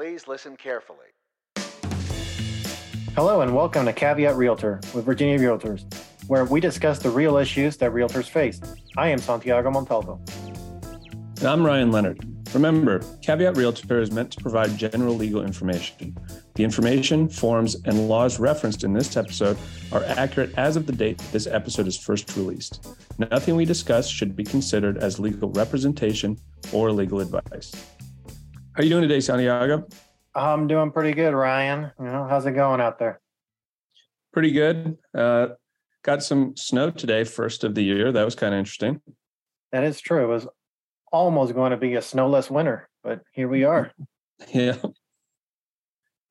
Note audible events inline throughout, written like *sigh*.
Please listen carefully. Hello and welcome to Caveat Realtor with Virginia Realtors, where we discuss the real issues that realtors face. I am Santiago Montalvo. And I'm Ryan Leonard. Remember, Caveat Realtor is meant to provide general legal information. The information, forms, and laws referenced in this episode are accurate as of the date this episode is first released. Nothing we discuss should be considered as legal representation or legal advice. How are you doing today, Santiago? I'm doing pretty good, Ryan. You know, how's it going out there? Pretty good. Uh, got some snow today, first of the year. That was kind of interesting. That is true. It was almost going to be a snowless winter, but here we are. *laughs* Yeah.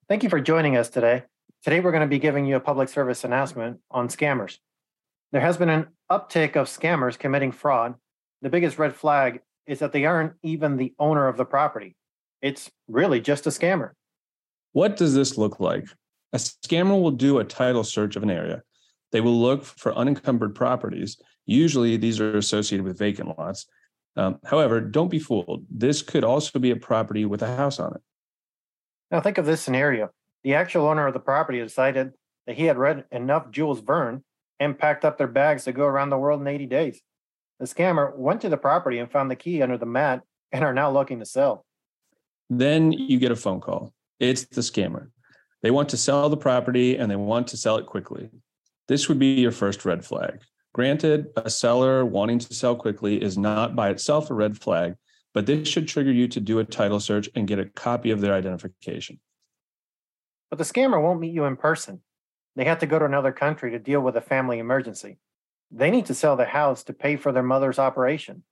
Thank you for joining us today. Today, we're going to be giving you a public service announcement on scammers. There has been an uptick of scammers committing fraud. The biggest red flag is that they aren't even the owner of the property. It's really just a scammer. What does this look like? A scammer will do a title search of an area. They will look for unencumbered properties. Usually, these are associated with vacant lots. Um, however, don't be fooled. This could also be a property with a house on it. Now, think of this scenario the actual owner of the property decided that he had read enough Jules Verne and packed up their bags to go around the world in 80 days. The scammer went to the property and found the key under the mat and are now looking to sell. Then you get a phone call. It's the scammer. They want to sell the property and they want to sell it quickly. This would be your first red flag. Granted, a seller wanting to sell quickly is not by itself a red flag, but this should trigger you to do a title search and get a copy of their identification. But the scammer won't meet you in person. They have to go to another country to deal with a family emergency. They need to sell their house to pay for their mother's operation.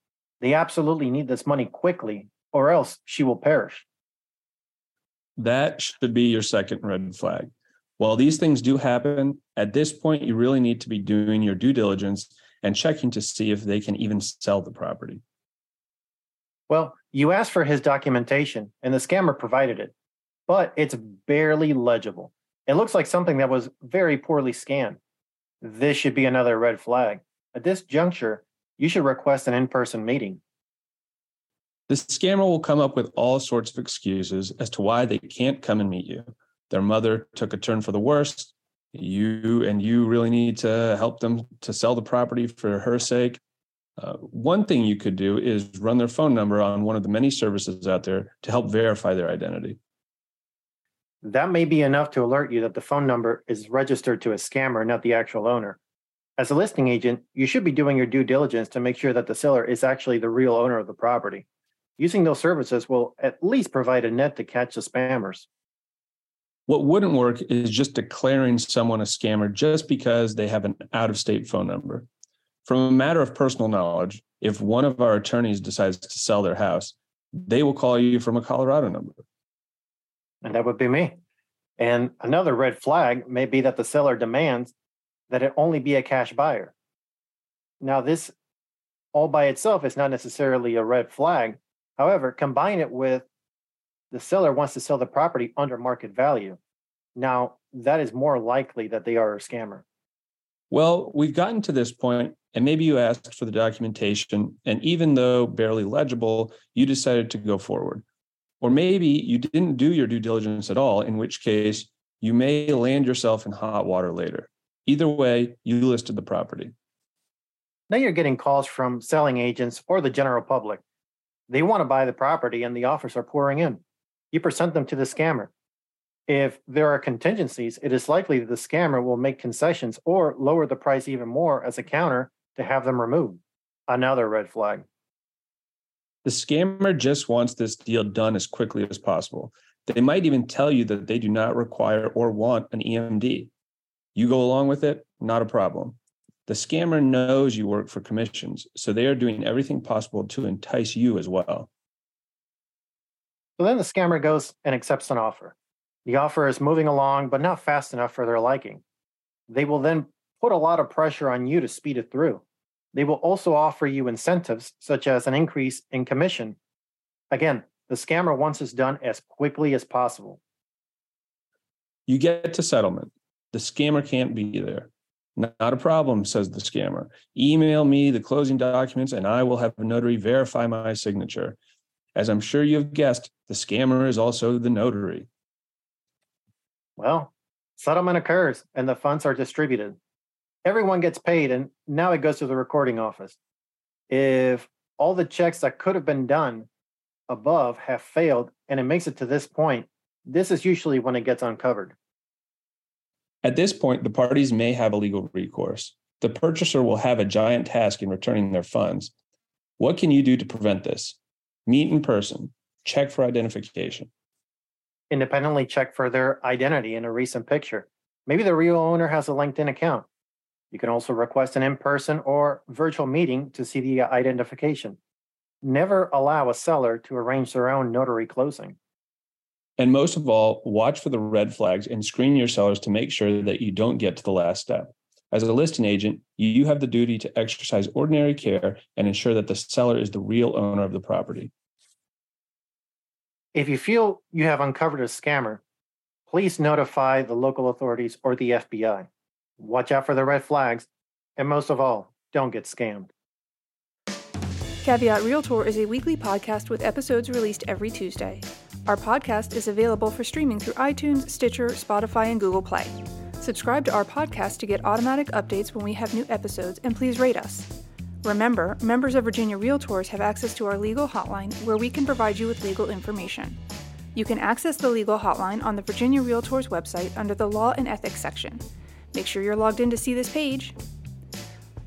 They absolutely need this money quickly, or else she will perish. That should be your second red flag. While these things do happen, at this point, you really need to be doing your due diligence and checking to see if they can even sell the property. Well, you asked for his documentation, and the scammer provided it, but it's barely legible. It looks like something that was very poorly scanned. This should be another red flag. At this juncture, you should request an in person meeting. The scammer will come up with all sorts of excuses as to why they can't come and meet you. Their mother took a turn for the worst. You and you really need to help them to sell the property for her sake. Uh, one thing you could do is run their phone number on one of the many services out there to help verify their identity. That may be enough to alert you that the phone number is registered to a scammer, not the actual owner. As a listing agent, you should be doing your due diligence to make sure that the seller is actually the real owner of the property. Using those services will at least provide a net to catch the spammers. What wouldn't work is just declaring someone a scammer just because they have an out of state phone number. From a matter of personal knowledge, if one of our attorneys decides to sell their house, they will call you from a Colorado number. And that would be me. And another red flag may be that the seller demands that it only be a cash buyer. Now, this all by itself is not necessarily a red flag. However, combine it with the seller wants to sell the property under market value. Now, that is more likely that they are a scammer. Well, we've gotten to this point, and maybe you asked for the documentation, and even though barely legible, you decided to go forward. Or maybe you didn't do your due diligence at all, in which case you may land yourself in hot water later. Either way, you listed the property. Now you're getting calls from selling agents or the general public. They want to buy the property and the offers are pouring in. You present them to the scammer. If there are contingencies, it is likely that the scammer will make concessions or lower the price even more as a counter to have them removed. Another red flag. The scammer just wants this deal done as quickly as possible. They might even tell you that they do not require or want an EMD. You go along with it, not a problem. The scammer knows you work for commissions, so they are doing everything possible to entice you as well. So then the scammer goes and accepts an offer. The offer is moving along, but not fast enough for their liking. They will then put a lot of pressure on you to speed it through. They will also offer you incentives, such as an increase in commission. Again, the scammer wants this done as quickly as possible. You get to settlement. The scammer can't be there. Not a problem, says the scammer. Email me the closing documents and I will have a notary verify my signature. As I'm sure you've guessed, The scammer is also the notary. Well, settlement occurs and the funds are distributed. Everyone gets paid, and now it goes to the recording office. If all the checks that could have been done above have failed and it makes it to this point, this is usually when it gets uncovered. At this point, the parties may have a legal recourse. The purchaser will have a giant task in returning their funds. What can you do to prevent this? Meet in person, check for identification. Independently check for their identity in a recent picture. Maybe the real owner has a LinkedIn account. You can also request an in person or virtual meeting to see the identification. Never allow a seller to arrange their own notary closing. And most of all, watch for the red flags and screen your sellers to make sure that you don't get to the last step. As a listing agent, you have the duty to exercise ordinary care and ensure that the seller is the real owner of the property. If you feel you have uncovered a scammer, please notify the local authorities or the FBI. Watch out for the red flags, and most of all, don't get scammed. Caveat Realtor is a weekly podcast with episodes released every Tuesday. Our podcast is available for streaming through iTunes, Stitcher, Spotify, and Google Play. Subscribe to our podcast to get automatic updates when we have new episodes, and please rate us. Remember, members of Virginia Realtors have access to our legal hotline where we can provide you with legal information. You can access the legal hotline on the Virginia Realtors website under the Law and Ethics section. Make sure you're logged in to see this page.